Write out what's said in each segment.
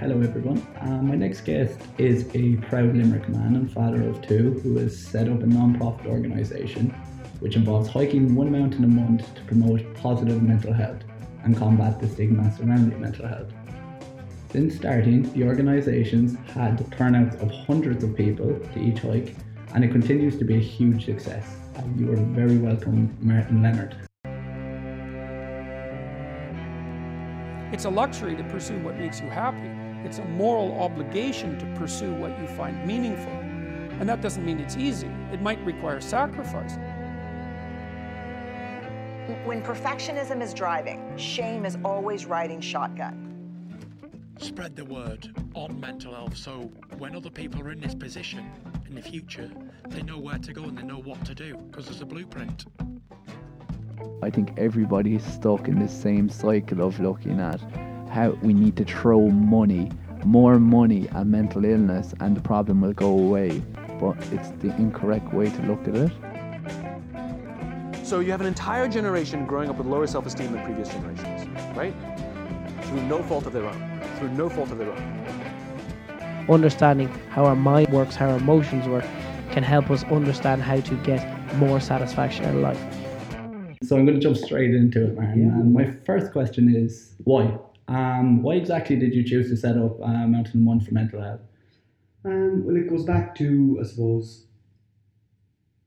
hello everyone. Uh, my next guest is a proud Limerick man and father of two who has set up a non-profit organisation which involves hiking one mountain a month to promote positive mental health and combat the stigma surrounding mental health. Since starting, the organisation's had turnouts of hundreds of people to each hike and it continues to be a huge success. Uh, you are very welcome, Martin Leonard. It's a luxury to pursue what makes you happy. It's a moral obligation to pursue what you find meaningful. And that doesn't mean it's easy. It might require sacrifice. When perfectionism is driving, shame is always riding shotgun. Spread the word on mental health so when other people are in this position in the future, they know where to go and they know what to do because there's a blueprint. I think everybody is stuck in this same cycle of looking at how we need to throw money, more money at mental illness, and the problem will go away. But it's the incorrect way to look at it. So you have an entire generation growing up with lower self-esteem than previous generations, right? Through no fault of their own. Through no fault of their own. Understanding how our mind works, how our emotions work, can help us understand how to get more satisfaction in life. So I'm going to jump straight into it, man. Yeah. And my first question is why? Um, why exactly did you choose to set up uh, Mountain One for mental health? Um, well, it goes back to, I suppose,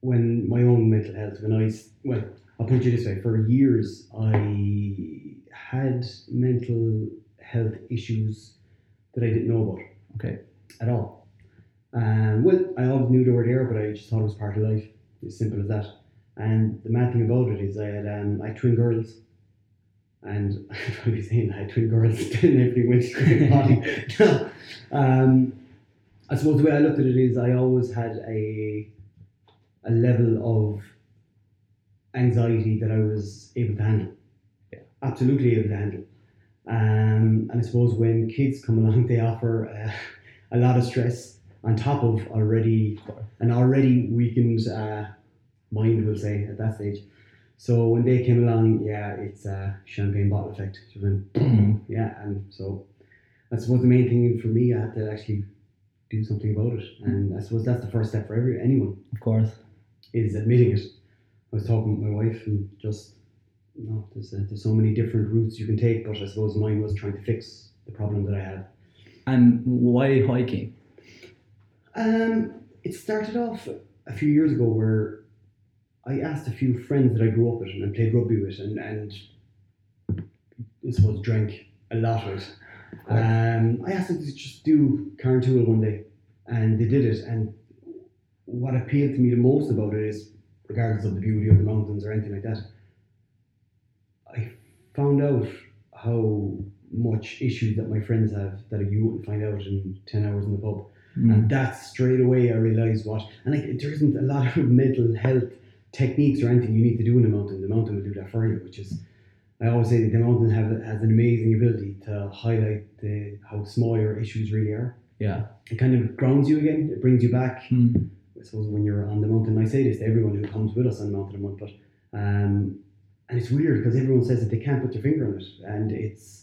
when my own mental health, when I, well, I'll put it this way, for years I had mental health issues that I didn't know about Okay. at all. Um, well, I always knew they were there, but I just thought it was part of life. As simple as that. And the mad thing about it is I had um, I had twin girls. And I'm probably saying I had twin girls went straight potty. No. Um, I suppose the way I looked at it is I always had a a level of anxiety that I was able to handle. Yeah. Absolutely able to handle. Um, and I suppose when kids come along, they offer uh, a lot of stress on top of already an already weakened uh, mind, we'll say at that stage. So when they came along, yeah, it's a champagne bottle effect. So then, yeah, and so I suppose the main thing for me, I had to actually do something about it, and I suppose that's the first step for every anyone Of course. is admitting it. I was talking with my wife, and just you know, there's, uh, there's so many different routes you can take, but I suppose mine was trying to fix the problem that I had. And why hiking? Um, it started off a few years ago where I asked a few friends that I grew up with and played rugby with, and and I suppose drank a lot with. Um, I asked them to just do Carrauntoohil one day, and they did it. And what appealed to me the most about it is, regardless of the beauty of the mountains or anything like that, I found out how much issues that my friends have that you wouldn't find out in ten hours in the pub. And that straight away I realised what, and like there isn't a lot of mental health techniques or anything you need to do in the mountain. The mountain will do that for you, which is, I always say that the mountain have, has an amazing ability to highlight the how small your issues really are. Yeah. It kind of grounds you again. It brings you back. Hmm. I suppose when you're on the mountain, I say this to everyone who comes with us on the mountain a month, but um, and it's weird because everyone says that they can't put their finger on it, and it's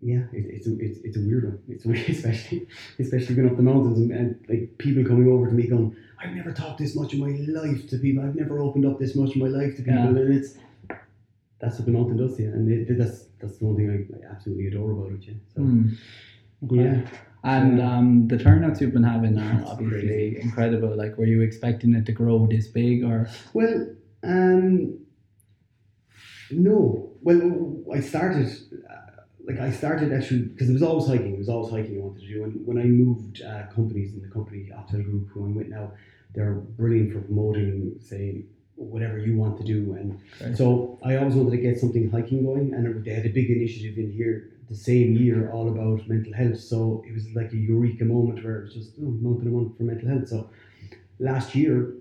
yeah, it, it's a it's, it's a weird one. It's weird, especially especially going up the mountains and, and like people coming over to me going, I've never talked this much in my life to people. I've never opened up this much in my life to people, Yeah. and it's that's what the mountain does to you, and it, that's that's the one thing I, I absolutely adore about it. Yeah, so Hmm. Okay. yeah. And um, the turnouts you've been having are obviously crazy. incredible. Like, were you expecting it to grow this big, or Well, um, no. Well, I started, like I started actually because it was always hiking. It was always hiking I wanted to do. And when I moved uh, companies in the company Optel Group, who I'm with now, they're brilliant for promoting, say, whatever you want to do. And Right. so I always wanted to get something hiking going, and they had a big initiative in here the same year all about mental health. So it was like a eureka moment where it was just oh, mountain one for mental health. So last year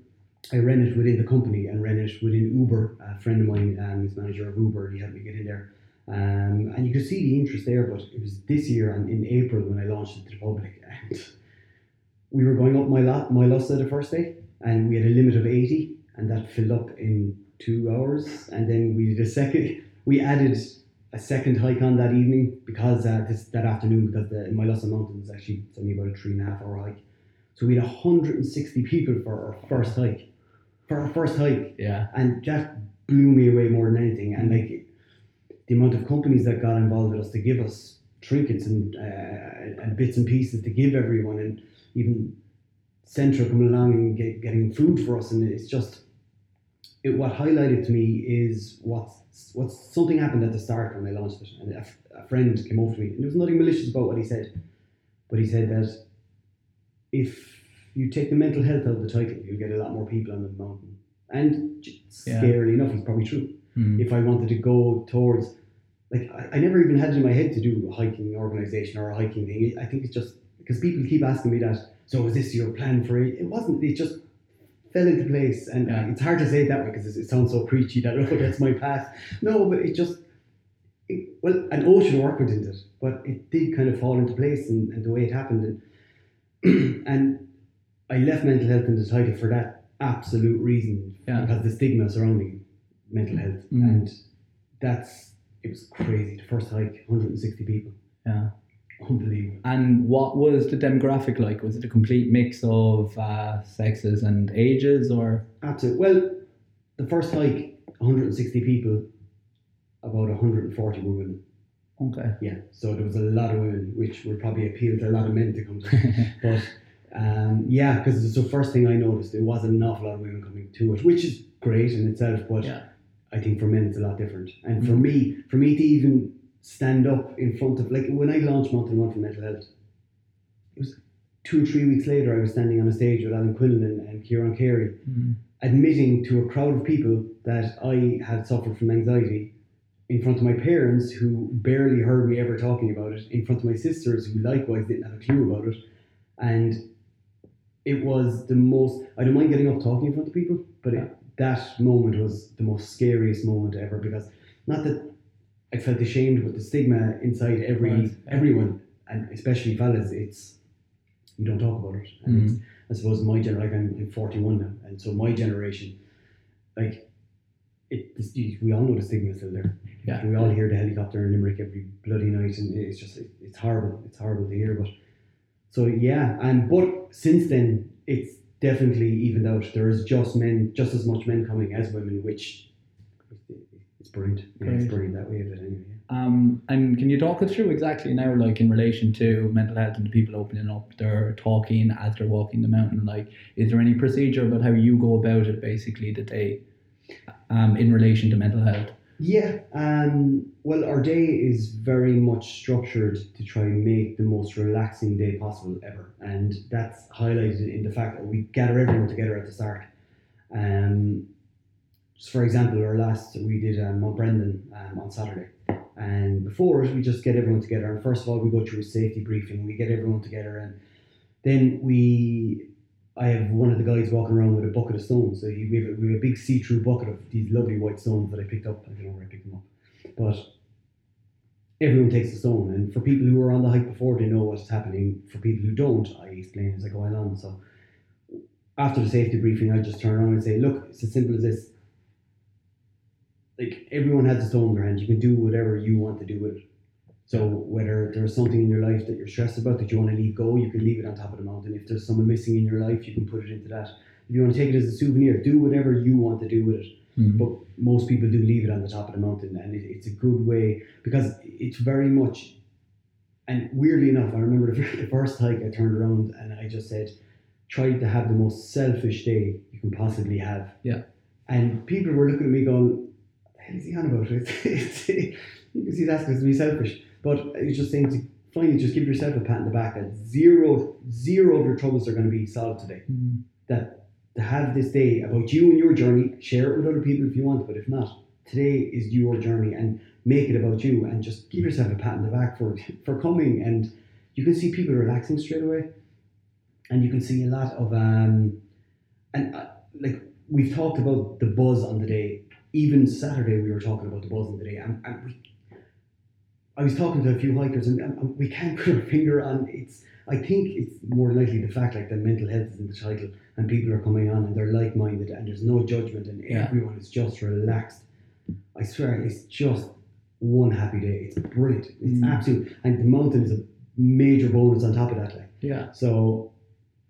I ran it within the company and ran it within Uber. A friend of mine, um, he's manager of Uber, he helped me get in there. Um, and you could see the interest there, but it was this year and in April when I launched it to the public. And we were going up my la- Moylussa the first day, and we had a limit of 80, and that filled up in two hours. And then we did a second, we added a second hike on that evening because uh, this that afternoon because the my Moylussa Mountain is actually only about a three and a half hour hike. So we had 160 people for our first hike, for our first hike, Yeah. and that blew me away more than anything. And like the amount of companies that got involved with us to give us trinkets and uh, and bits and pieces to give everyone, and even Centra coming along and get, getting food for us, and it's just it. What highlighted to me is what's what's something happened at the start when I launched it, and a, a friend came over to me, and there was nothing malicious about what he said, but he said that if you take the mental health out of the title, you'll get a lot more people on the mountain. And Yeah. scarily enough, it's probably true. Mm. If I wanted to go towards, like, I, I never even had it in my head to do a hiking organization or a hiking thing. I think it's just because people keep asking me that. So, is this your plan for it? It wasn't. It just fell into place, and Yeah. it's hard to say it that way because it sounds so preachy that oh, that's my path. No, but it just. It, well, an ocean work went into it, but it did kind of fall into place and, and the way it happened. And, and I left mental health in the title for that absolute reason Yeah. because the stigma surrounding mental health Mm. and that's it was crazy the first hike 160 people Yeah. unbelievable And what was the demographic like? Was it a complete mix of uh, sexes and ages, or absolutely well the first hike 160 people about 140 were women okay? yeah so there was a lot of women which would probably appeal to a lot of men to come to but um, yeah because it's the first thing I noticed there wasn't an awful lot of women coming to it which is great in itself but Yeah. I think for men it's a lot different. And for Mm. me, for me to even stand up in front of like when I launched for Mental Health, it was two or three weeks later I was standing on a stage with Alan Quinlan and, and Kieran Carey, Mm. admitting to a crowd of people that I had suffered from anxiety in front of my parents who barely heard me ever talking about it, in front of my sisters who likewise didn't have a clue about it. And it was the most I don't mind getting up talking in front of people, but it, that moment was the most scariest moment ever because not that I felt ashamed, but the stigma inside every Right, everyone and especially fellas, it's you don't talk about it. And Mm-hmm. it's, I suppose my generation, like I'm, I'm 41 now, and so my generation, like it, we all know the stigma is still there. Yeah. we all hear the helicopter in Limerick every bloody night, and it's just it, it's horrible. It's horrible to hear, but so yeah, and but since then it's definitely evened out. There is just men, just as much men coming as women, which it's brilliant. Yeah, it's brilliant that way of it anyway. Um, and can you talk us through exactly now, like in relation to mental health and the people opening up, they're talking as they're walking the mountain? Like, is there any procedure about how you go about it, basically, that they, um, in relation to mental health? Yeah, um, well, our day is very much structured to try and make the most relaxing day possible ever, and that's highlighted in the fact that we gather everyone together at the start. Um, just for example, our last we did um, Mount Brandon um, on Saturday, and before it, we just get everyone together. And first of all, we go through a safety briefing. We get everyone together, and then we I have one of the guys walking around with a bucket of stones. So we, have a, we have a big see-through bucket of these lovely white stones that I picked up. I don't know where I picked them up, but everyone takes a stone. And for people who are on the hike before, they know what's happening. For people who don't, I explain as I go along. So after the safety briefing, I just turn around and say, "Look, it's as simple as this. Like everyone has a stone in their hand. You can do whatever you want to do with it." So whether there's something in your life that you're stressed about that you want to leave go, you can leave it on top of the mountain. If there's someone missing in your life, you can put it into that. If you want to take it as a souvenir, do whatever you want to do with it. Mm. But most people do leave it on the top of the mountain, and it, it's a good way because it's very much. And weirdly enough, I remember the, first hike I turned around and I just said, "Try to have the most selfish day you can possibly have." Yeah. And people were looking at me going, "What the hell is he on about?" It's, it's, you can see that's because to be selfish. But I was just saying to finally just give yourself a pat on the back that zero zero of your troubles are going to be solved today. Mm. That to have this day about you and your journey, share it with other people if you want, but if not, today is your journey and make it about you and just give yourself a pat on the back for for coming and you can see people relaxing straight away and you can see a lot of um and uh, like we've talked about the buzz on the day even Saturday we were talking about the buzz on the day and, and we was talking to a few hikers and, and we can't put our finger on it's I think it's more likely the fact like that mental health is in the title and people are coming on and they're like-minded and there's no judgment and Yeah. everyone is just relaxed I swear it's just one happy day. It's brilliant. It's Mm. absolute, and the mountain is a major bonus on top of that. Like. Yeah. So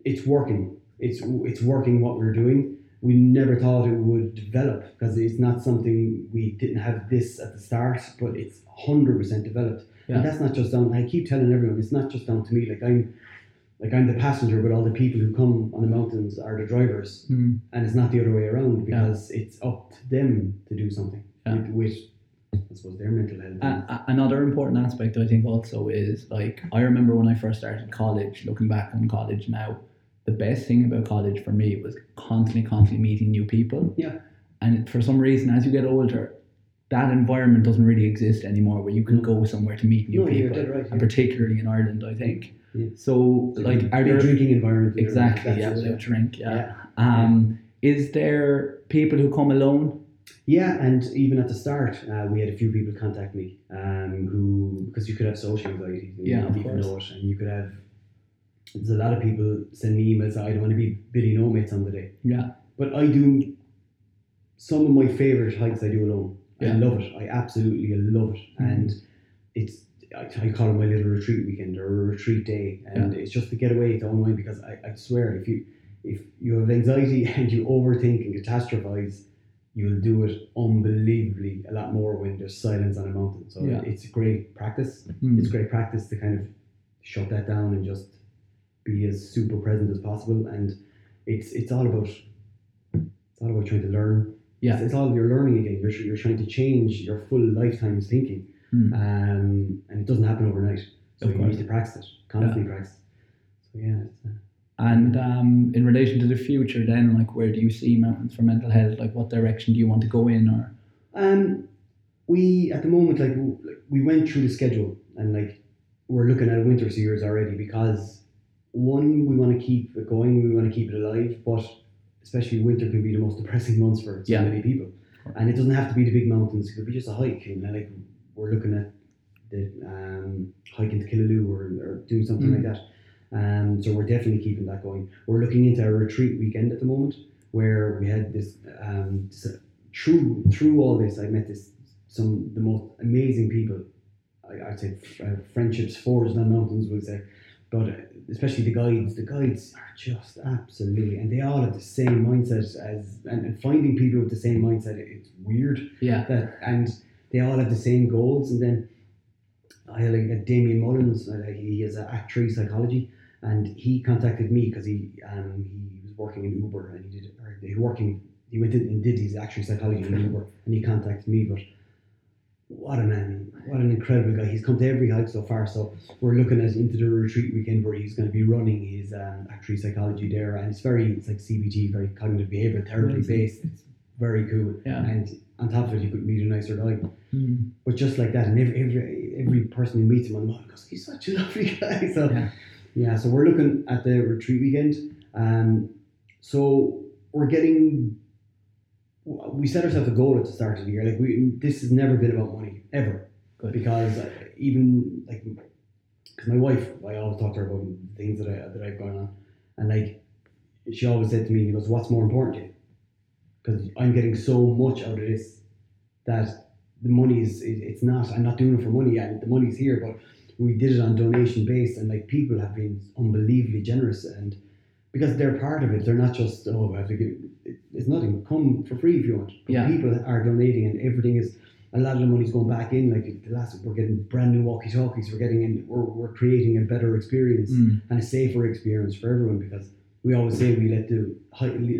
it's working. It's it's working what we're doing. We never thought it would develop because it's not something we didn't have this at the start, but it's hundred percent developed. Yeah. And that's not just down. I keep telling everyone it's not just down to me. Like I'm, like I'm the passenger, but all the people who come on the mountains are the drivers, Mm. and it's not the other way around because it's up to them to do something Yeah. with, with, I suppose, their mental health. A- another important aspect I think also is like I remember when I first started college, looking back on college now, the best thing about college for me was constantly, constantly meeting new people. Yeah. And for some reason, as you get older, that environment doesn't really exist anymore where you can go somewhere to meet new No, people. right, And particularly in Ireland, I think. Yeah. So, a like, are there drinking environment? exactly? Yeah, it, without drink. Yeah. yeah. Um, is there people who come alone? Yeah, and even at the start, uh, we had a few people contact me um, who, because you could have social anxiety, and Yeah, you know it, and you could have. There's a lot of people send me emails. that I don't want to be Billy No Mates on the day, Yeah. but I do. Some of my favorite hikes I do alone. I Yeah. Mm-hmm. love it. I absolutely love it, and it's. I, I call it my little retreat weekend or a retreat day, and it's just to get away to unwind. Because I, I swear, if you if you have anxiety and you overthink and catastrophize, you'll do it unbelievably a lot more when there's silence on a mountain. So Yeah. it's a great practice. Mm. It's great practice to kind of shut that down and just be as super present as possible. And it's it's all about it's all about trying to learn. Yeah. It's, it's all you're learning again. You're you're trying to change your full lifetime's thinking, Mm. um, and it doesn't happen overnight. So you need to practice it, constantly practice. So yeah, it's, uh, And um, in relation to the future, then, like, where do you see mountains for mental health? Like, what direction do you want to go in? Or Um, we at the moment like like, we went through the schedule and like we're looking at winter series already because one we want to keep it going, we want to keep it alive, but especially winter can be the most depressing months for so Yeah. many people, and it doesn't have to be the big mountains; it could be just a hike. And like we're looking at the um, hiking to Killaloe or, or doing something Mm. like that. Um, so we're definitely keeping that going. We're looking into a retreat weekend at the moment where we had this um, this, uh, through through all this, I met this some the most amazing people. I, I'd say uh, friendships forged on mountains would say, but uh, especially the guides. The guides are just absolutely, and they all have the same mindset as, and, and finding people with the same mindset, it's weird yeah, that, and they all have the same goals. And then I had like Damien Mullins, uh, he is an actuary psychology, and he contacted me because he um, he was working in Uber and he did or he working he went in and did his actuary psychology in Uber and he contacted me. But what a man! What an incredible guy! He's come to every hike so far. So we're looking at into the retreat weekend where he's going to be running his um, actuary psychology there, and it's very it's like CBT, very cognitive behavioral therapy based. It's very cool. Yeah. And on top of it, you could meet a nicer guy. Mm. But just like that, and every every, every person who meets him on the mountain goes, he's such a lovely guy. So Yeah. yeah, so we're looking at the retreat weekend. Um, so we're getting. We set ourselves a goal at the start of the year. Like we, this has never been about money ever, Good. because uh, even like, because my wife, I always talk to her about things that I that I've gone on, and like, she always said to me, "He goes, what's more important to you?" Because I'm getting so much out of this that the money is it, it's not i'm not doing it for money and the money's here but we did it on donation based and like people have been unbelievably generous and because they're part of it they're not just oh I have to give it's nothing come for free if you want but Yeah. people are donating and everything is a lot of the money's going back in like the last we're getting brand new walkie talkies we're getting in we're, we're creating a better experience Mm. and a safer experience for everyone because we always say we let the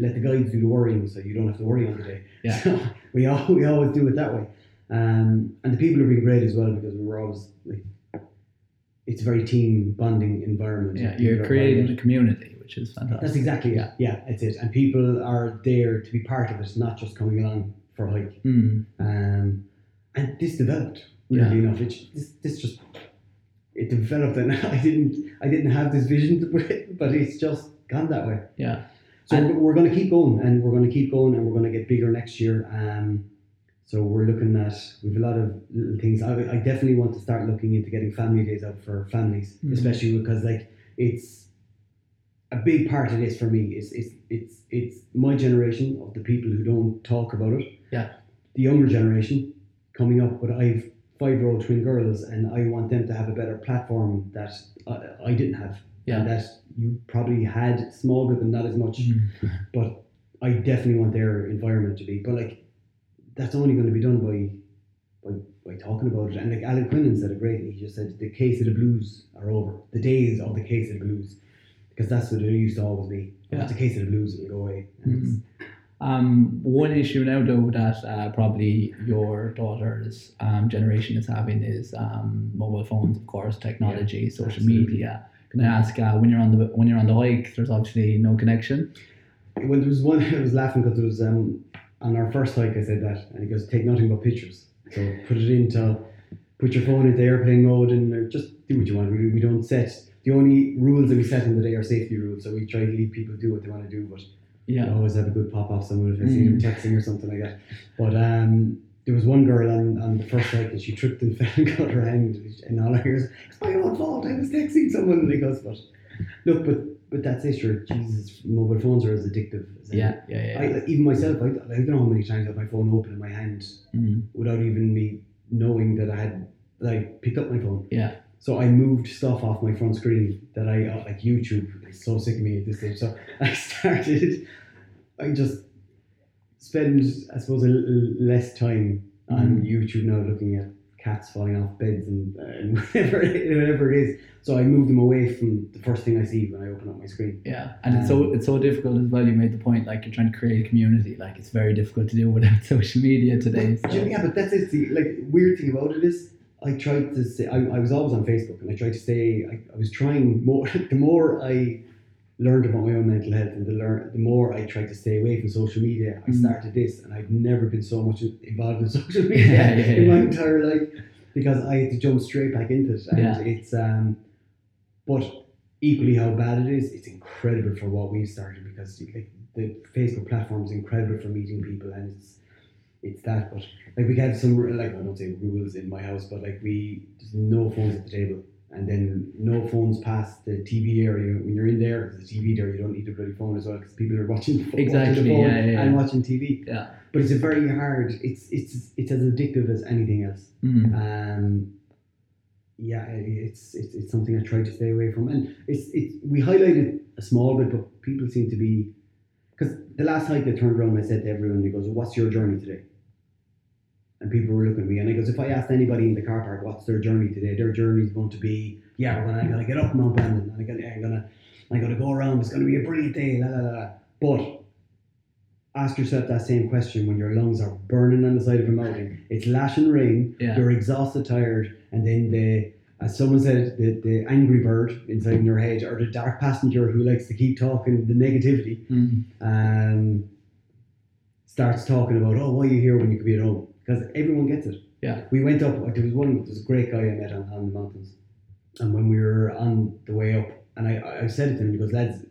let the guides do the worrying so you don't have to worry on the day Yeah. so we all, we always do it that way. Um, and the people have been great as well because we are always like, it's a very team bonding environment. yeah. You're creating a community, which is fantastic. That's exactly Yeah. it. Yeah, it's it. And people are there to be part of it, not just coming along for a hike. Mm. Um, and this developed weirdly Yeah. enough. It, this, this just it developed, and I didn't I didn't have this vision, to put it, but it's just gone that way. Yeah. So And- we're going to keep going, and we're going to keep going, and we're going to get bigger next year. Um, so we're looking at we've a lot of little things. I, I definitely want to start looking into getting family days out for families, Mhm. especially because like it's a big part of this for me. Is it's it's it's my generation of the people who don't talk about it. Yeah. The younger generation coming up, but I've five year old twin girls, and I want them to have a better platform that I, I didn't have. Yeah. That you probably had small bit, but not as much. Mm-hmm. But I definitely want their environment to be. But like, that's only going to be done by by, by talking about it. And like Alan Quinlan said it great. He just said the case of the blues are over. The days of the case of the blues, because that's what it used to always be. Yeah. It's a case of the blues, it'll go away. It's- Um, one issue now, though, that uh, probably your daughter's um, generation is having is um, mobile phones, of course, technology, social absolutely. media. Can I ask uh, when you're on the when you're on the hike? There's obviously no connection. when there was one, I was laughing because there was um, on our first hike. I said that, and he goes, "Take nothing but pictures." So put it into, put your phone into airplane mode, and uh, just do what you want. We, we don't set the only rules that we set in the day are safety rules. So we try to leave people do what they want to do, but Yeah. Always have a good pop off someone if I see them texting or something like that. But um, there was one girl on, on the first and she tripped and fell and got her hand, and all I hear is, "It's my own fault. I was texting someone." Goes, "But look, but but that's it. Sure, Jesus, mobile phones are as addictive." As Yeah, yeah, yeah. I, like, even myself, I, I don't know how many times I have my phone open in my hand Mm, without even me knowing that I had that I picked up my phone. yeah, So I moved stuff off my front screen that I uh, like YouTube is so sick of me at this stage. So I started. I just spend, I suppose, a little less time on Mhm. YouTube now, looking at cats falling off beds and, uh, and whatever, whatever it is. So I move them away from the first thing I see when I open up my screen. yeah. And it's so it's so difficult as well. You made the point like you're trying to create a community. Like it's very difficult to do without social media today. So. yeah, but that's it. The like weird thing about it is, I tried to say I, I was always on Facebook, and I tried to stay. I, I was trying more. The more I learned about my own mental health, and the learn, the more I tried to stay away from social media. I Mm. started this, and I've never been so much involved in social media Yeah, yeah, in my yeah. entire life because I had to jump straight back into it, and Yeah. it's um, but equally how bad it is, it's incredible for what we started because like the Facebook platform is incredible for meeting people, and it's it's that. But like we have some like I don't say rules in my house, but like we there's no phones at the table, and then no phones past the TV area when you're in there. There's a TV there, you don't need a bloody phone as well because people are watching watching Exactly, the phone yeah, yeah, and watching TV. Yeah. But it's a very hard. It's it's it's as addictive as anything else. Mm. Um, yeah, it's, it's it's something I try to stay away from, and it's it's we highlighted a small bit, but people seem to be because the last hike I turned around and I said to everyone, he goes, "What's your journey today?" And people were looking at me, and I goes, "If I asked anybody in the car park what's their journey today, their journey is going to be, yeah, we're gonna, I'm gonna get up Mount Brandon, and I'm gonna, I'm gonna, I'm gonna go around. It's gonna be a brilliant day, la la la." la." But ask yourself that same question when your lungs are burning on the side of a mountain. It's lashing rain. Yeah. You're exhausted, tired, and then the, as someone said, the, the angry bird inside in your head, or the dark passenger who likes to keep talking the negativity, Mm. um, starts talking about, oh, why are you here when you could be at home? Because everyone gets it. Yeah. We went up. There was one. There was a great guy I met on, on the mountains, and when we were on the way up, and I, I said it to him, he goes, lads,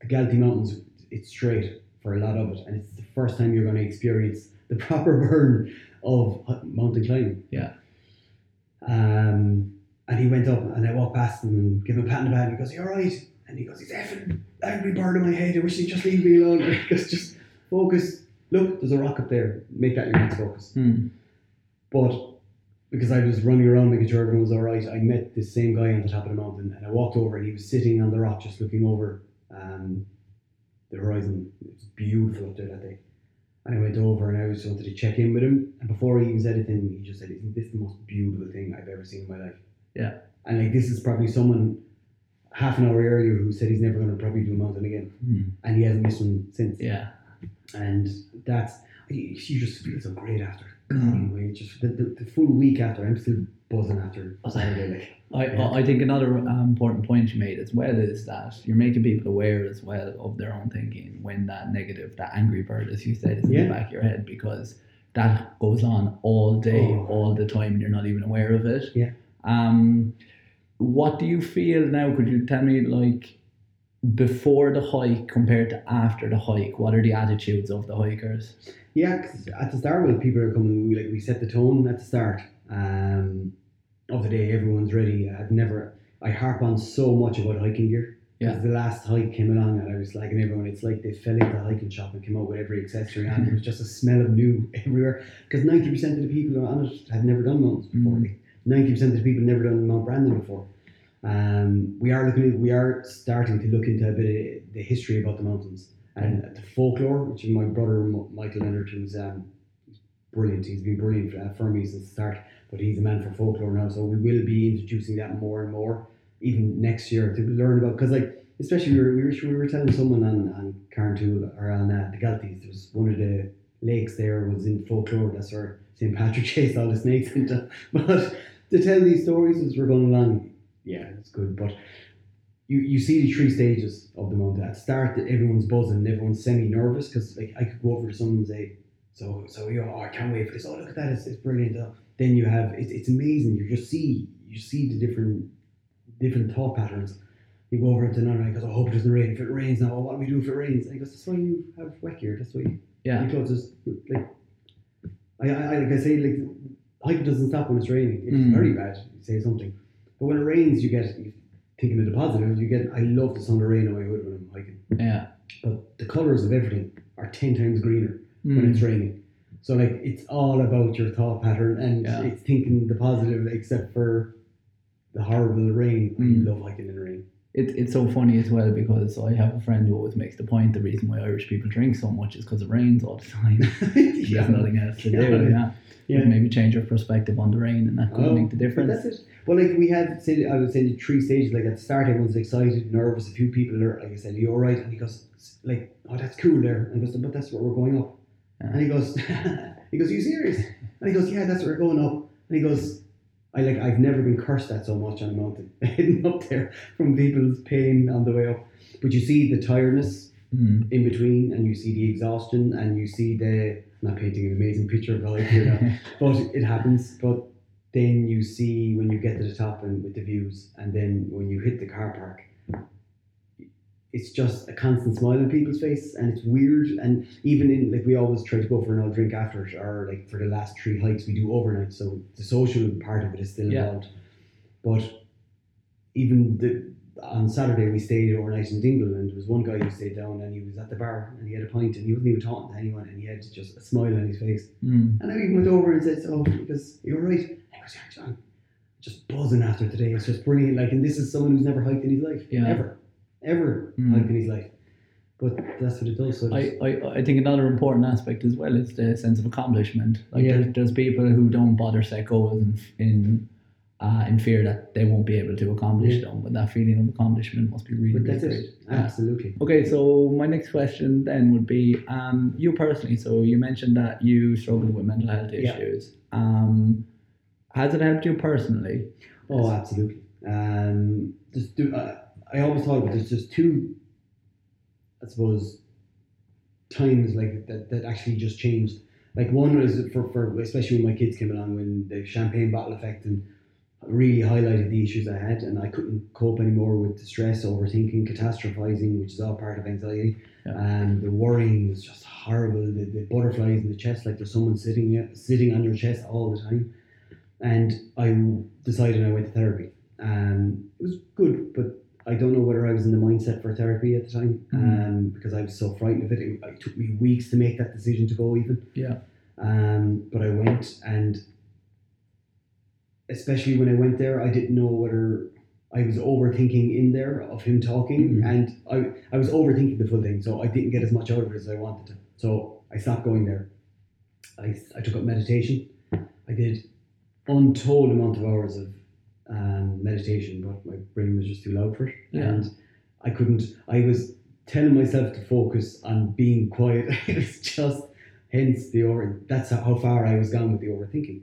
the Galtee Mountains, it's straight for a lot of it, and it's the first time you're going to experience the proper burn of mountain climbing. Yeah. Um, and he went up, and I walked past him and gave him a pat on the back, and he goes, "You're right." And he goes, "He's effing angry bird in my head. I wish he'd just leave me alone." Because "Just focus. Look, there's a rock up there. Make that your next focus." Mm. But because I was running around making sure everyone was all right, I met this same guy on the top of the mountain, and I walked over, and he was sitting on the rock, just looking over um, the horizon. It was beautiful up there that day. And I went over, and I just wanted to check in with him. And before he even said anything, he just said, "Isn't this the most beautiful thing I've ever seen in my life?" Yeah. And like this is probably someone half an hour earlier who said he's never going to probably do a mountain again, Mm. and he hasn't missed one since Yeah. And that's you just feel so great after. Mm. Anyway, just the, the, the full week after, I'm still buzzing after Saturday. Like, I, Yeah. I I think another um, important point you made as well is that you're making people aware as well of their own thinking when that negative, that angry bird, as you said, is in Yeah. the back of your head because that goes on all day, Oh. all the time, and you're not even aware of it. Yeah. Um, what do you feel now? Could you tell me, like, before the hike compared to after the hike? What are the attitudes of the hikers? yeah, 'cause at the start when people are coming, we like we set the tone at the start um, of the day. Everyone's ready. I've never. I harp on so much about hiking gear. Yeah. Because the last hike came along and I was like, and everyone, it's like they fell into the hiking shop and came out with every accessory and there was just a smell of new everywhere. Because 90% of the people are on it had never done mountains before. Mm. 90% of the people never done Mount Brandon before. Um, we are looking, we are starting to look into a bit of the history about the mountains and the folklore, which my brother Michael Leonard, who's um, brilliant. He's been brilliant for, for me since the start, but he's a man for folklore now. So we will be introducing that more and more, even next year, to learn about. Because like, especially we were, we were we were telling someone on on Carrauntoohil or on uh, the Galties, there was one of the lakes there was in folklore. That's where St Patrick chased all the snakes into. But to tell these stories as we're going along, yeah, it's good. But you, you see the three stages of the mountain. At start, that everyone's buzzing, everyone's semi nervous because like I could go over to someone and say, so so you know, oh, I can't wait for this. Oh, look at that, it's, it's brilliant. Oh, then you have it's, it's amazing. You just see you see the different different thought patterns. You go over to another and he goes, I hope it doesn't rain. If it rains now, what do we do if it rains? And he goes, That's why you have wet gear. That's why you, Yeah. your clothes is like I, I like I say like hiking doesn't stop when it's raining. If Mm. it's very bad, you say something. But when it rains, you get thinking of the positive. You get I love the sun and rain on my hood when I'm hiking. Yeah. But the colours of everything are ten times greener when Mm. it's raining. So like it's all about your thought pattern and Yeah. it's thinking the positive except for the horrible rain. Mm. I love hiking in the rain. It, it's so funny as well because I have a friend who always makes the point the reason why Irish people drink so much is because it rains all the time. yeah. There's nothing else to do. Yeah. Yeah. Maybe change your perspective on the rain and that could Oh, make the but difference. That's it. Well, like we had, say, I would say the three stages. Like at the start, everyone's excited, nervous. A few people are, like I said, you're right?" And he goes, "Like, oh, that's cool there." And he goes, "But that's where we're going up." Yeah. And he goes, "He goes, are you serious?" And he goes, "Yeah, that's where we're going up." And he goes, "I like, I've never been cursed at so much on a mountain, heading up there from people's pain on the way up." But you see the tiredness Mm. in between, and you see the exhaustion, and you see the. I'm not painting an amazing picture of life here now but it happens. But then you see when you get to the top and with the views, and then when you hit the car park, it's just a constant smile on people's face, and it's weird. And even in like we always try to go for an old drink after it, or like for the last three hikes we do overnight, so the social part of it is still Yeah. involved. But even the on Saturday we stayed overnight in Dingle, and there was one guy who stayed down, and he was at the bar, and he had a pint, and he wasn't even talking to anyone, and he had just a smile on his face. Mm. And I even went over and said, "Oh, because you're right." And he goes, "Yeah, John, just buzzing after today. It's just brilliant. Like, and this is someone who's never hiked in his life, Yeah. ever, ever Mm. hiked in his life. But that's what it does. So I, I, I think another important aspect as well is the sense of accomplishment. Like Yeah. there's, there's people who don't bother set goals in in, uh, in fear that they won't be able to accomplish Yeah. them, but that feeling of accomplishment must be really, but that's great. it. Yeah. Absolutely. Okay, so my next question then would be um, you personally. So you mentioned that you struggled with mental health Yeah. issues. Um, has it helped you personally? Oh, absolutely. Um, just do. Uh, I always thought there's just two. I suppose times like that that actually just changed. Like one was for, for especially when my kids came along when the champagne bottle effect and really highlighted the issues I had and I couldn't cope anymore with the stress, overthinking, catastrophizing, which is all part of anxiety. Yeah. And the worrying was just horrible. The, the butterflies in the chest, like there's someone sitting sitting on your chest all the time. And I decided I went to therapy. Um, it was good, but I don't know whether I was in the mindset for therapy at the time Mhm. um, because I was so frightened of it. it. It took me weeks to make that decision to go even. Yeah. Um, but I went, and especially when I went there, I didn't know whether I was overthinking in there of him talking, Mhm. and I, I was overthinking the full thing, so I didn't get as much out of it as I wanted to. So I stopped going there. I, I took up meditation. I did untold amount of hours of um, meditation, but my brain was just too loud for it, Yeah. and I couldn't. I was telling myself to focus on being quiet. it was just hence the over. That's how far I was gone with the overthinking.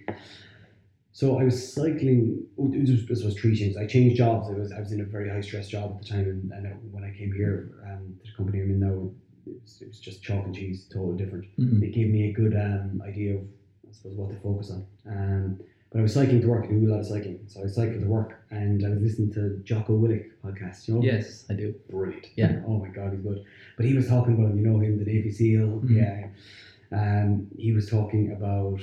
So I was cycling. oh, This was, three changes. I changed jobs. I was I was in a very high stress job at the time, and, and when I came here um, to the company I'm in now, it was, it was just chalk and cheese, totally different. Mhm. It gave me a good um, idea of I suppose what to focus on. Um, but I was cycling to work. I do a lot of cycling, so I cycled to work, and I was listening to Jocko Willink podcast. You know, Yes, I do. brilliant. Yeah. Oh my god, he's good. But he was talking about you know him, the Navy SEAL. Mhm. Yeah. Um, he was talking about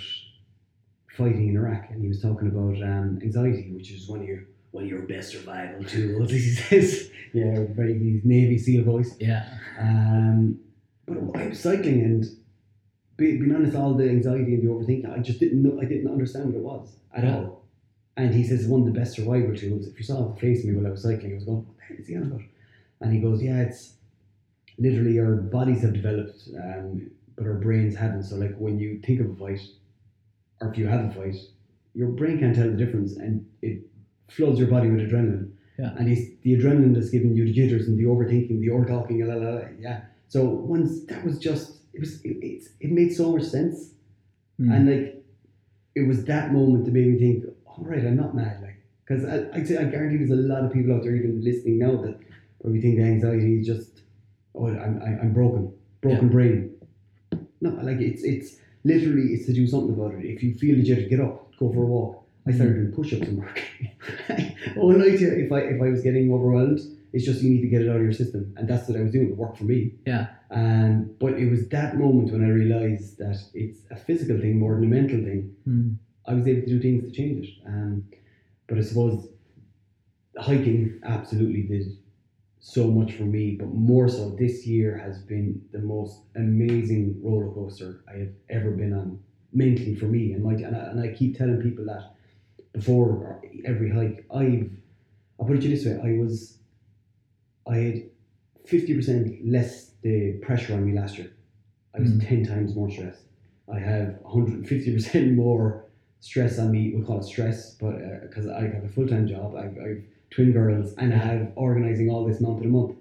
fighting in Iraq, and he was talking about um, anxiety, which is one of your one of your best survival tools. He says, yeah, very Navy SEAL voice. Yeah. Um, but I was cycling and be, being honest, all the anxiety and the overthinking, I just didn't know, I didn't understand what it was at all. And he says one of the best survival tools. If you saw the face of me while I was cycling, I was going, what the hell is he on about? And he goes, yeah, it's literally our bodies have developed, um, but our brains haven't. So like when you think of a fight, or if you have a fight, your brain can't tell the difference, and it floods your body with adrenaline. Yeah. And it's the adrenaline that's giving you the jitters and the overthinking, the over talking, la la la. Yeah. So once that was just it was it, it, it made so much sense, Mm. and like it was that moment that made me think, all right, I'm not mad, like because I I'd say I guarantee there's a lot of people out there even listening now that probably think anxiety is just oh I'm I'm, I'm broken, broken brain. No, like it's it's literally it's to do something about it. If you feel the jitter, get up, go for a walk. I started doing push-ups and work. oh, and I if I if I was getting overwhelmed, it's just you need to get it out of your system, and that's what I was doing. It worked for me. Yeah. Um, but it was that moment when I realized that it's a physical thing more than a mental thing. Mm. I was able to do things to change it. Um, but I suppose hiking absolutely did so much for me. But more so, this year has been the most amazing roller coaster I have ever been on, mentally for me. And my and I, and I keep telling people that before every hike, I've I'll put it this way: I was I had fifty percent less the pressure on me last year. I was Mm. ten times more stressed. I have one hundred and fifty percent more stress on me. We call it stress, but because I have a full time job, I've, I've twin girls, and I have organizing all this month to month.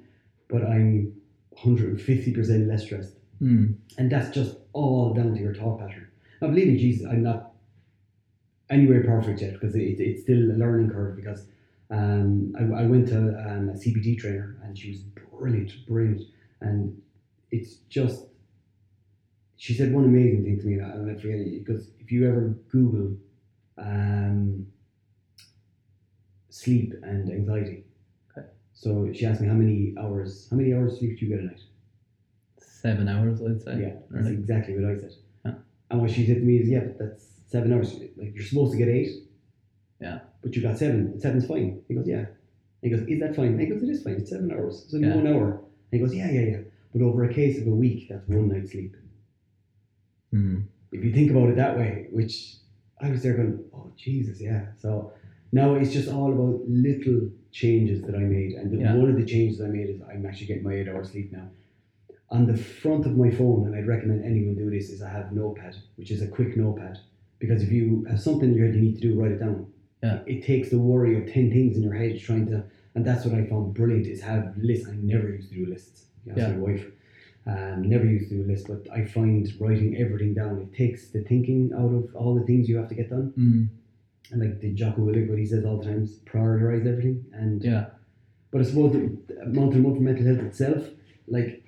But I'm one hundred and fifty percent less stressed, Mm. and that's just all down to your thought pattern. Now, believe me, Jesus, I'm not anywhere perfect yet because it, it's still a learning curve. Because um, I, I went to um, a CBT trainer, and she was brilliant, brilliant, and it's just she said one amazing thing to me, and I'll never forget it. Because if you ever Google um, sleep and anxiety, Okay. so she asked me how many hours, how many hours sleep do you get a night? Seven hours, I'd say. Yeah, that's like- exactly what I said. And what she said to me is, yeah, but that's seven hours. Like you're supposed to get eight. Yeah. But you got seven. Seven's fine. He goes, yeah. He goes, is that fine? He goes, it is fine. It's seven hours. It's only Yeah. one hour. And he goes, yeah, yeah, yeah. But over a case of a week, that's one night's sleep. Mm. If you think about it that way, which I was there going, oh Jesus, yeah. So now it's just all about little changes that I made, and the, Yeah. one of the changes I made is I'm actually getting my eight hours sleep now. On the front of my phone, and I'd recommend anyone do this, is I have Notepad, which is a quick notepad. Because if you have something in your head you need to do, write it down. Yeah. It takes the worry of ten things in your head trying to, and that's what I found brilliant is have lists. I never used to do lists. Ask Yeah. my wife. Um, never used to do a list, but I find writing everything down it takes the thinking out of all the things you have to get done. Mm. And like the Jocko Willink, what he says all the time is prioritize everything. And Yeah. but I suppose the, the month to month for mental health itself, like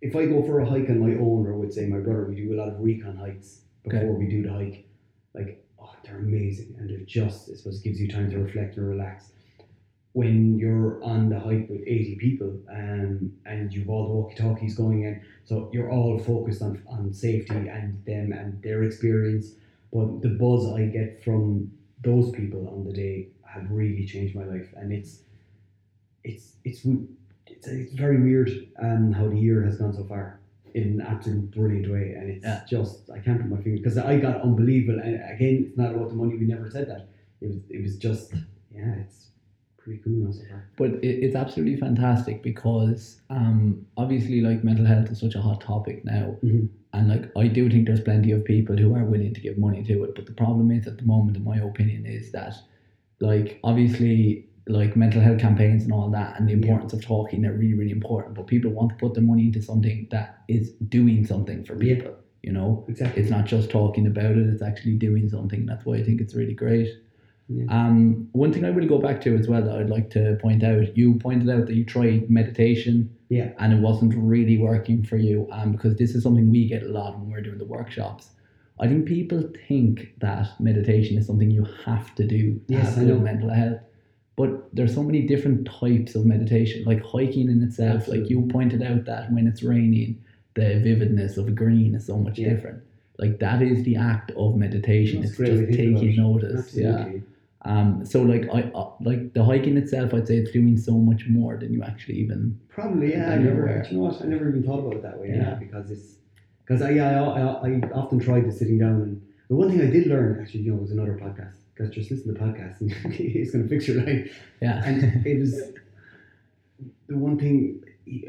if I go for a hike on my own, or would say my brother, we do a lot of recon hikes before Okay. we do the hike. Like, they're amazing, and they're just, I suppose, gives you time to reflect and relax. When you're on the hike with 80 people um, and you've all the walkie talkies going in, so you're all focused on, on safety and them and their experience. But the buzz I get from those people on the day have really changed my life, and it's it's it's it's, it's very weird um, how the year has gone so far in an absolute brilliant way, and it's Yeah. just I can't put my finger because I got unbelievable. And again, it's not about the money. We never said that. It was it was just yeah, it's pretty cool now so far. But it, it's absolutely fantastic because um, obviously, like mental health is such a hot topic now, Mhm. and like I do think there's plenty of people who are willing to give money to it. But the problem is, at the moment, in my opinion, is that like obviously like mental health campaigns and all that, and the Yeah. importance of talking they're really really important. But people want to put their money into something that is doing something for Yeah. people. You know, Exactly. it's not just talking about it; it's actually doing something. That's why I think it's really great. Yeah. Um, one thing I will go back to as well that I'd like to point out, you pointed out that you tried meditation Yeah. and it wasn't really working for you. Um, because this is something we get a lot when we're doing the workshops. I think people think that meditation is something you have to do to Yes, have good mental health. But there's so many different types of meditation, like hiking in itself. Like you pointed out that when it's raining, the vividness of green is so much Yeah. different. Like that is the act of meditation. That's it's just way to think taking notice. Yeah. Um, so like I uh, like the hiking itself, I'd say it's doing so much more than you actually even. Probably, yeah. I never, aware. you know what? I never even thought about it that way. Yeah, Yeah. because it's because I, I, I, I often tried to sitting down and the one thing I did learn actually, you know, was another podcast. Because just listen to podcasts and it's going to fix your life. Yeah. And it was the one thing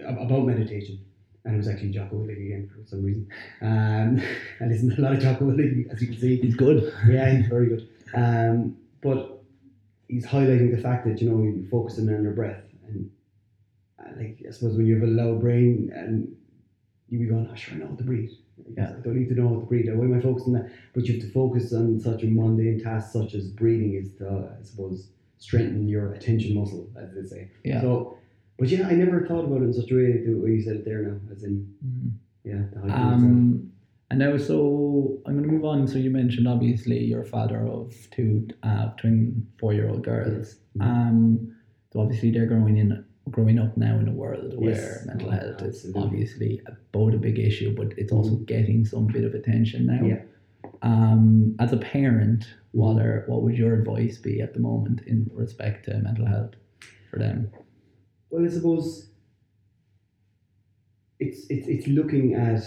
about meditation, and it was actually Jocko Willink again for some reason. Um, I listen to a lot of Jocko Willink, as you can see. He's good. Yeah, he's very good. Um, but he's highlighting the fact that you know you're focusing on your breath, and uh, like I suppose when you have a low brain and you be going, I sure I know how to breathe. Yeah. I don't need to know how to breathe. Why am I focusing on that? But you have to focus on such a mundane task such as breathing is to, I suppose, strengthen your attention muscle, as they say. Yeah. So, but yeah, I never thought about it in such a way the way you said it there now, as in, Mhm. yeah, the hiking itself. Um, and now, so I'm going to move on. So you mentioned obviously you're a father of two uh, twin four-year-old girls. Mhm. Um, so obviously they're growing in, growing up now in a world where Yes. mental Oh, health is obviously both a big issue, but it's also getting some bit of attention now. Yeah. Um, as a parent, what are what would your advice be at the moment in respect to mental health for them? Well, I suppose it's it's it's looking at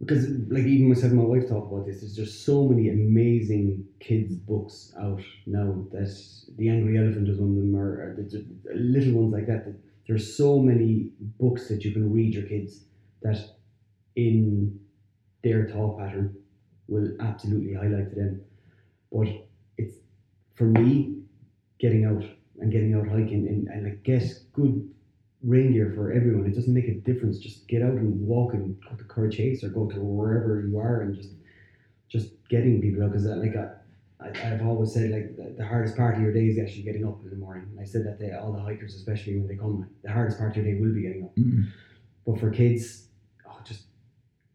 because like even myself and my wife talk about this. There's just so many amazing kids books out now that the Angry Elephant is one of them, or, or little ones like that. that there's so many books that you can read your kids that in their thought pattern will absolutely highlight to them. But it's for me getting out and getting out hiking and, and like get good rain gear for everyone. It doesn't make a difference. Just get out and walk and go to Curraghchase or go to wherever you are and just just getting people out because like I, I've always said like the, the hardest part of your day is actually getting up in the morning. And I said that to all the hikers, especially when they come. The hardest part of your day will be getting up. Mm. But for kids, oh, just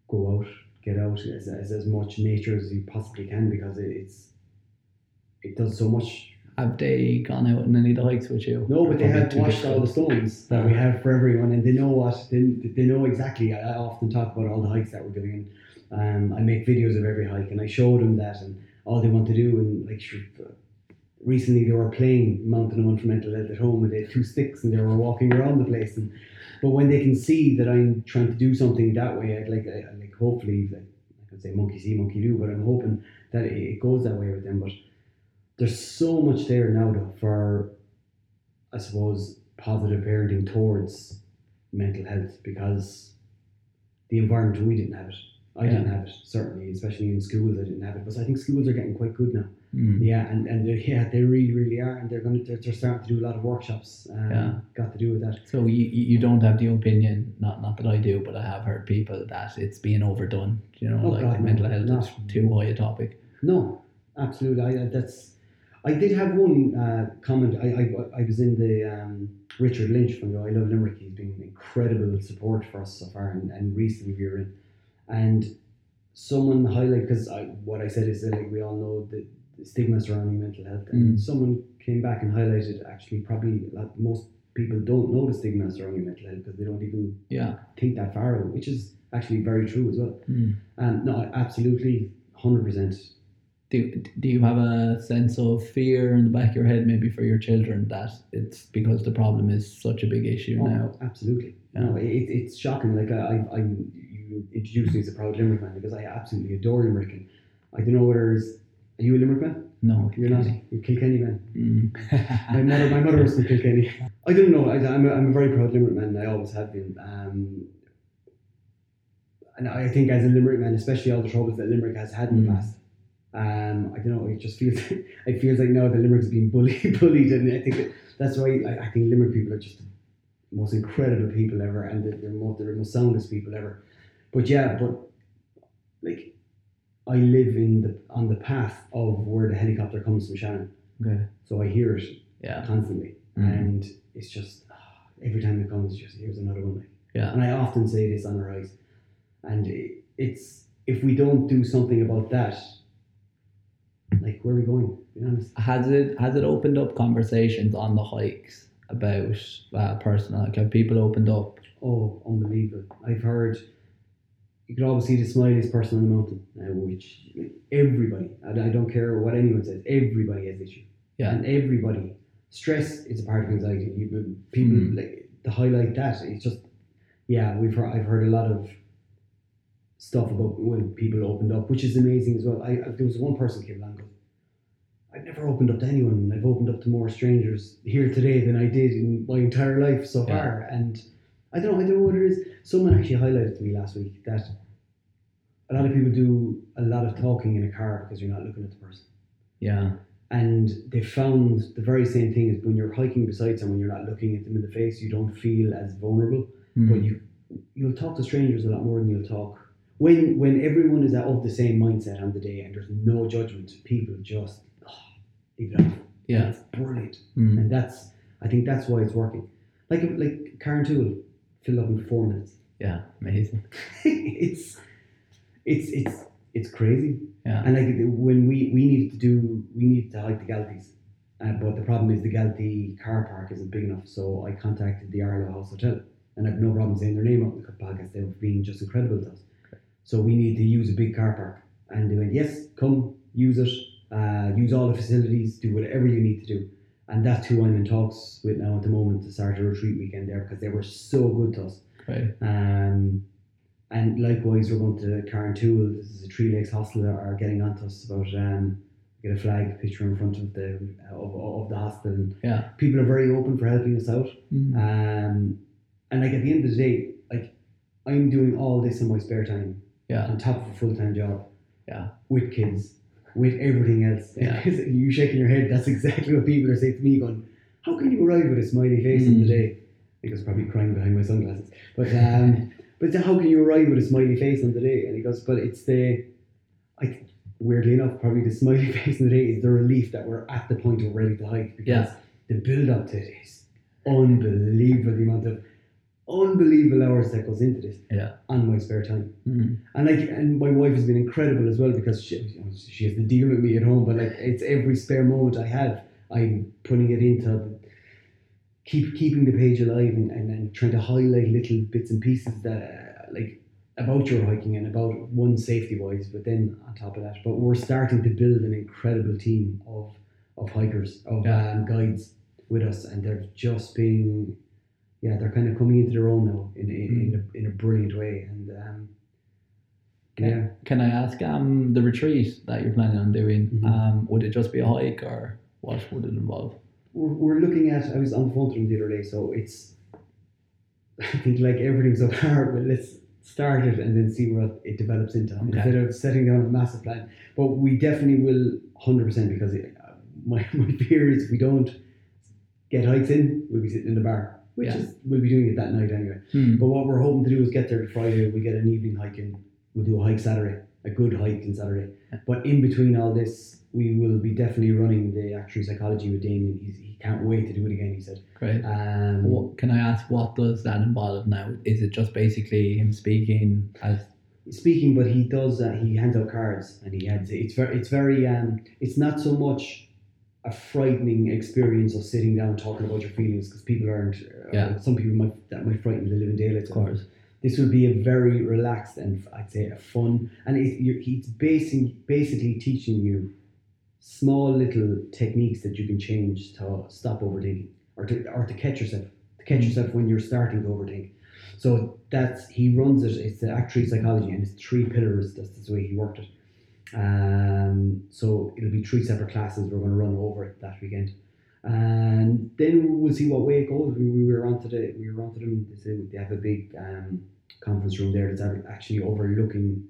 go out, get out as, as, as much nature as you possibly can because it, it's it does so much Have they gone out on any of the hikes with you? no, but they have washed all the stones that we have for everyone, and they know what they, they know exactly. I, I often talk about all the hikes that we're doing, and um, I make videos of every hike, and I show them that, and all they want to do, and like recently they were playing Mountain of Mental Health at home, and they had two sticks, and they were walking around the place, and but when they can see that I'm trying to do something that way, I'd like, I, like hopefully, like I can say monkey see, monkey do, but I'm hoping that it, it goes that way with them, but there's so much there now though for I suppose positive parenting towards mental health because the environment we didn't have it. I didn't have it certainly, especially in schools. I didn't have it, but I think schools are getting quite good now. Mm. Yeah, and and yeah, they really really are, and they're going to they're, they're starting to do a lot of workshops. Um, Yeah. got to do with that. So you, you don't have the opinion, not not that I do, but I have heard people that it's being overdone. You know, Oh, like God, no, mental health no. is too high a topic. No, absolutely. I, I- that's. I did have one uh, comment. I, I I was in the um, Richard Lynch from the I Love Limerick. He's been incredible support for us so far, and, and recently we were in, and someone highlighted because I, what I said is that like we all know the, the stigma surrounding mental health, and Mm. someone came back and highlighted actually probably lot, most people don't know the stigma surrounding mental health because they don't even Yeah. think that far, out, which is actually very true as well. Mm. Um, no, absolutely, hundred percent. Do, do you have a sense of fear in the back of your head, maybe for your children, that it's because the problem is such a big issue Oh, now? absolutely. Yeah. No, it, it's shocking. Like I, I, I, you introduced me as a proud Limerick man because I absolutely adore Limerick. And I don't know whether is are you a Limerick man? No, You're not. You're Kilkenny man. Mm. My mother, my mother was from Kilkenny. I don't know. I, I'm, a, I'm a very proud Limerick man. I always have been. Um, and I think as a Limerick man, especially all the troubles that Limerick has had in the Mm. past. Um, I don't know. It just feels. it feels like now the Limerick's being bullied, bullied, and I think that, that's why I, I think Limerick people are just the most incredible people ever, and they're, they're, most, they're the most soundest people ever. But yeah, but like I live in the on the path of where the helicopter comes from Shannon, okay. so I hear it Yeah. constantly, Mhm. and it's just ah, every time it comes, it's just here's another one. Like, Yeah. and I often say this on our rise, and it, it's if we don't do something about that, like where are we going? Be honest. Has it has it opened up conversations on the hikes about uh, personal? Like have people opened up? Oh, unbelievable! I've heard you could always see the smiliest person on the mountain, uh, which everybody, and I don't care what anyone says, everybody has issue. Yeah. And everybody, stress is a part of anxiety. You, people Mm. like to highlight that. It's just, yeah, we've heard, I've heard a lot of stuff about when people opened up, which is amazing as well. I, I there was one person came along. I've never opened up to anyone. I've opened up to more strangers here today than I did in my entire life so Yeah. far. And I don't know. I don't know what it is. Someone actually highlighted to me last week that a lot of people do a lot of talking in a car because you're not looking at the person. Yeah. And they found the very same thing as when you're hiking beside someone, you're not looking at them in the face, you don't feel as vulnerable. Mm. But you you'll talk to strangers a lot more than you'll talk when when everyone is of the same mindset on the day and there's no judgment. People just oh, leave it off. Yeah. it's brilliant, Mm. and that's I think that's why it's working. Like like Carrauntoohil filled up in four minutes. Yeah. Amazing. it's it's it's it's crazy. Yeah. And like when we we needed to do we needed to hike the Galties, uh, but the problem is the Galtee car park isn't big enough. So I contacted the Aherlow House Hotel, and I've no problem saying their name out in the podcast. They've been just incredible to us. So we need to use a big car park, and they went, yes, come use it, uh, use all the facilities, do whatever you need to do. And that's who I'm in talks with now at the moment to start a retreat weekend there because they were so good to us. Right. Um, and likewise, we're going to Carrauntoohil. This is a Tree Lakes hostel that are getting on to us about um, get a flag picture in front of the of, of the hostel. And Yeah. people are very open for helping us out. Mm. Um, and like at the end of the day, like I'm doing all this in my spare time Yeah. on top of a full time job Yeah. with kids, with everything else. Yeah. you shaking your head. That's exactly what people are saying to me. Going, how can you arrive with a smiley face in the Mm. day? I think I was probably crying behind my sunglasses. But um, but how can you arrive with a smiley face on the day? And he goes, but it's the, I weirdly enough, probably the smiley face on the day is the relief that we're at the point of ready to hike because Yeah. the build up to it is unbelievable. The amount of unbelievable hours that goes into this Yeah. on my spare time. Mm. And like, and my wife has been incredible as well because she, she has to deal with me at home. But like, it's every spare moment I have, I'm putting it into keep keeping the page alive and, and, and trying to highlight little bits and pieces that uh, like about your hiking and about one safety wise. But then on top of that, but we're starting to build an incredible team of of hikers of Yeah. um, guides with us, and they're just being yeah, they're kind of coming into their own now in in, in, a, in a brilliant way, and um, Okay. yeah. Can I ask um the retreat that you're planning on doing? Mhm. Um, would it just be a hike or what would it involve? we're, we're looking at. I was on the phone to them the other day, so it's. I think like everything so far, but let's start it and then see what it develops into Okay. instead of setting down a massive plan. But we definitely will, hundred percent, because it, uh, my my fear is if we don't get hikes in, we'll be sitting in the bar, which Yeah. is we'll be doing it that night anyway. Hmm. But what we're hoping to do is get there Friday. We get an evening hike in. We'll do a hike Saturday, a good hike on Saturday. But in between all this, we will be definitely running the actuary psychology with Damien. He's, he can't wait to do it again. He said. Great. Um, What, can I ask what does that involve now? Is it just basically him speaking as speaking, but he does. Uh, he hands out cards, and he has. It's very. It's very. Um, it's not so much a frightening experience of sitting down talking about your feelings because people aren't. Uh, Yeah. Some people might that might frighten the living daylights of out of them. course? this would be a very relaxed and I'd say a fun and it, you, he's basing, basically teaching you small little techniques that you can change to stop overthinking or to, or to catch yourself to catch yourself when you're starting to overthink so that's he runs it it's the actuary psychology and it's three pillars that's the way he worked it um, so it'll be three separate classes we're going to run over it that weekend and then we'll see what way it goes. We, we were onto the we were onto them. They say they have a big um, conference room there that's actually overlooking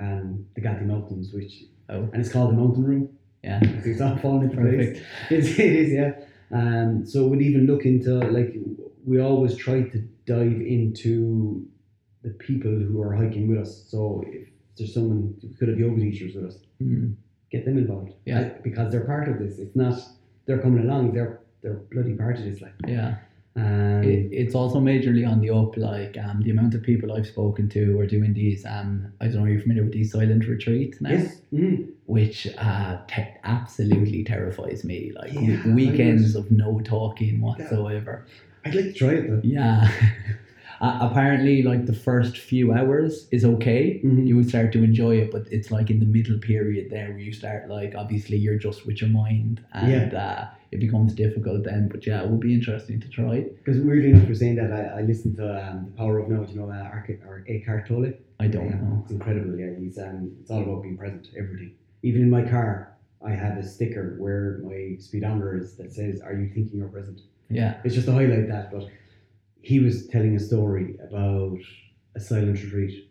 um, the Galtee Mountains, which Oh. and it's called the Mountain Room. Yeah. It's all falling into place. It's, it is, yeah. Um, so we'd even look into like we always try to dive into the people who are hiking with us. So if there's someone who could have yoga teachers with us, Hmm. get them involved. Yeah. Because they're part of this. It's not they're coming along. They're they're bloody part of this. Like, Yeah. um, It, it's also majorly on the up. Like um, the amount of people I've spoken to who are doing these. Um, I don't know. Are You're familiar with these silent retreats now? yes, mm, which uh, te- absolutely terrifies me. Like Yeah, weekends of no talking whatsoever. I'd like to try it though. Yeah, Uh, apparently, like the first few hours is okay. Mhm. You would start to enjoy it, but it's like in the middle period there where you start like obviously you're just with your mind and uh, it becomes difficult then. But yeah, it would be interesting to try. Because weirdly enough, you're saying that I, I listened to um, the Power of Now. Do you know uh, or Eckhart Tolle? I don't yeah, know. It's incredible. Yeah, he's um, it's all about being present. Everything. Even in my car, I have a sticker where my speedometer is that says, "Are you thinking or present?" Yeah. It's just to highlight that. But he was telling a story about a silent retreat.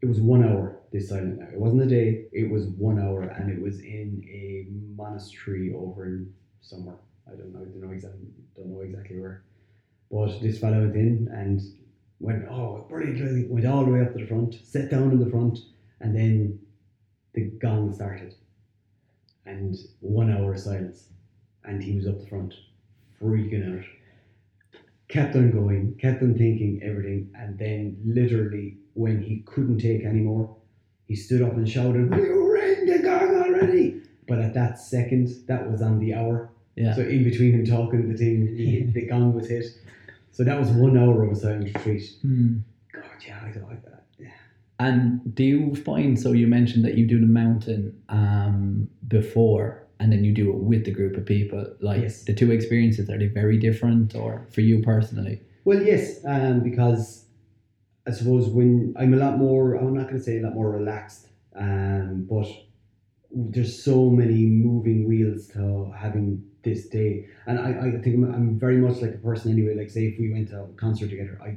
It was one hour. This silent night. It wasn't a day. It was one hour, and it was in a monastery over in somewhere. I don't know. I don't know exactly. Don't know exactly where. But this fellow went in and went, oh, brilliantly, went all the way up to the front, sat down in the front, and then the gong started. And one hour of silence. And he was up the front, freaking out. Kept on going, kept on thinking everything, and then literally, when he couldn't take anymore, he stood up and shouted, ring the gong already? But at that second, that was on the hour. Yeah. So in between him talking, the thing, he, the gong was hit. So that was one hour of a silent retreat. Hmm. God, yeah, I don't like that. Yeah. And do you find so? You mentioned that you do the mountain um, before, and then you do it with the group of people. Like Yes. the two experiences are they very different, or for you personally? Well, yes, um, because I suppose when I'm a lot more, I'm not going to say a lot more relaxed, um, but there's so many moving wheels to having this day, and I, I think I'm, I'm very much like a person anyway. Like, say if we went to a concert together, I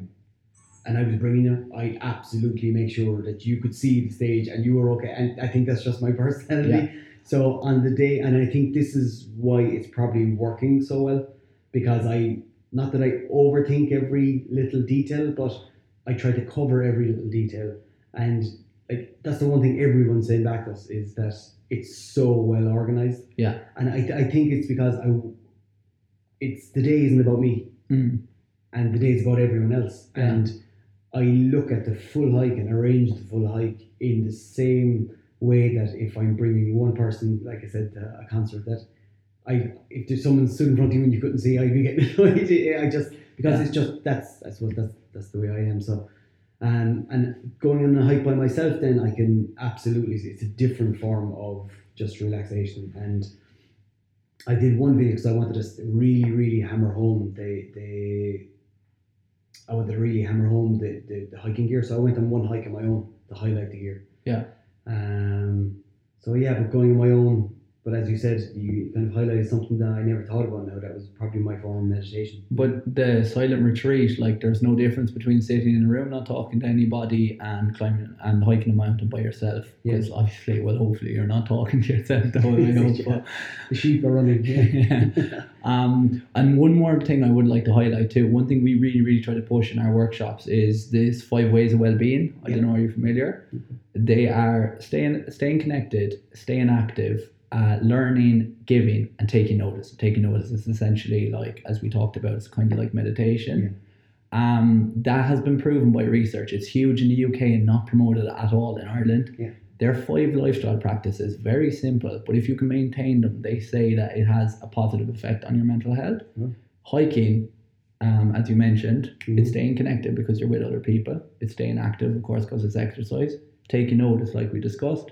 and I was bringing you, I absolutely make sure that you could see the stage and you were okay. And I think that's just my personality. So on the day, and I think this is why it's probably working so well because I not that I overthink every little detail, but I try to cover every little detail. And like that's the one thing everyone's saying back to us is that it's so well organized. Yeah. And I, I think it's because I it's the day isn't about me Mm. and the day is about everyone else. Yeah. And I look at the full hike and arrange the full hike in the same way that if I'm bringing one person, like I said, to a concert, that I if there's someone stood in front of you and you couldn't see, I'd be getting annoyed. I just because Yeah. it's just that's I suppose that's that's the way I am. So. Um, and going on a hike by myself, then I can absolutely. It's a different form of just relaxation, and I did one video because I wanted to really, really hammer home the the. I wanted to really hammer home the, the, the hiking gear, so I went on one hike on my own to highlight the gear. Yeah. Um. So yeah, but going on my own, but as you said, you kind of highlighted something that I never thought about. Now that was probably my form of meditation. But the silent retreat, like there's no difference between sitting in a room, not talking to anybody, and climbing and hiking a mountain by yourself. Because obviously, well, hopefully you're not talking to yourself the whole way. Yeah. But The sheep are running. Yeah. um, and one more thing I would like to highlight too. One thing we really, really try to push in our workshops is this five ways of well-being. I don't know, are you familiar? They are staying, staying connected, staying active, uh, learning, giving, and taking notice. Taking notice is essentially like, as we talked about, it's kind of like meditation. Um, that has been proven by research. It's huge in the UK and not promoted at all in Ireland. Yeah. There are five lifestyle practices, very simple, but if you can maintain them, they say that it has a positive effect on your mental health. Mm. Hiking, um, as you mentioned, Mhm. it's staying connected because you're with other people. It's staying active, of course, because it's exercise. Taking notice, like we discussed.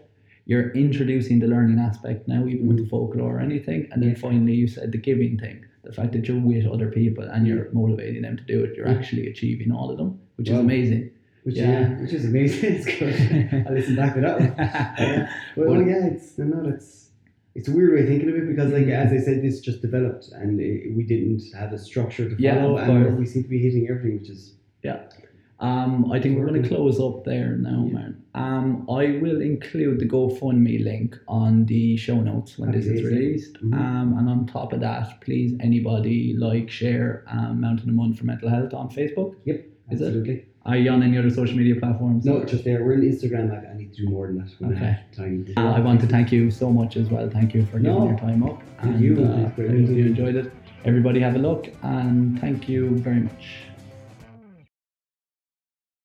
You're introducing the learning aspect now, even with the mm. folklore or anything. And then Yeah. finally, you said the giving thing. The fact that you're with other people and you're motivating them to do it, you're Yeah. actually achieving all of them, which is amazing. Which Yeah. yeah, which is amazing. It's good. I listen back to that one. Yeah. Well, Well- yeah, it's no, it's it's a weird way of thinking of it because, like mm. as I said, this just developed and it, we didn't have a structure to follow, of and we seem to be hitting everything, which is Yeah. Um, I think we're going to close up there now, man. Um, I will include the GoFundMe link on the show notes when this is Amazing. released. Mhm. Um, and on top of that, please anybody like, share um, Mountain a Month for Mental Health on Facebook. yep, Is it? absolutely. Are you on any other social media platforms? No, just there. We're on Instagram. I, I need to do more than that. I Okay. have time. Uh, I want to thank you so much as well. Thank you for giving No. your time up. And, you. Uh, I you. enjoyed it. Everybody have a look and thank you very much.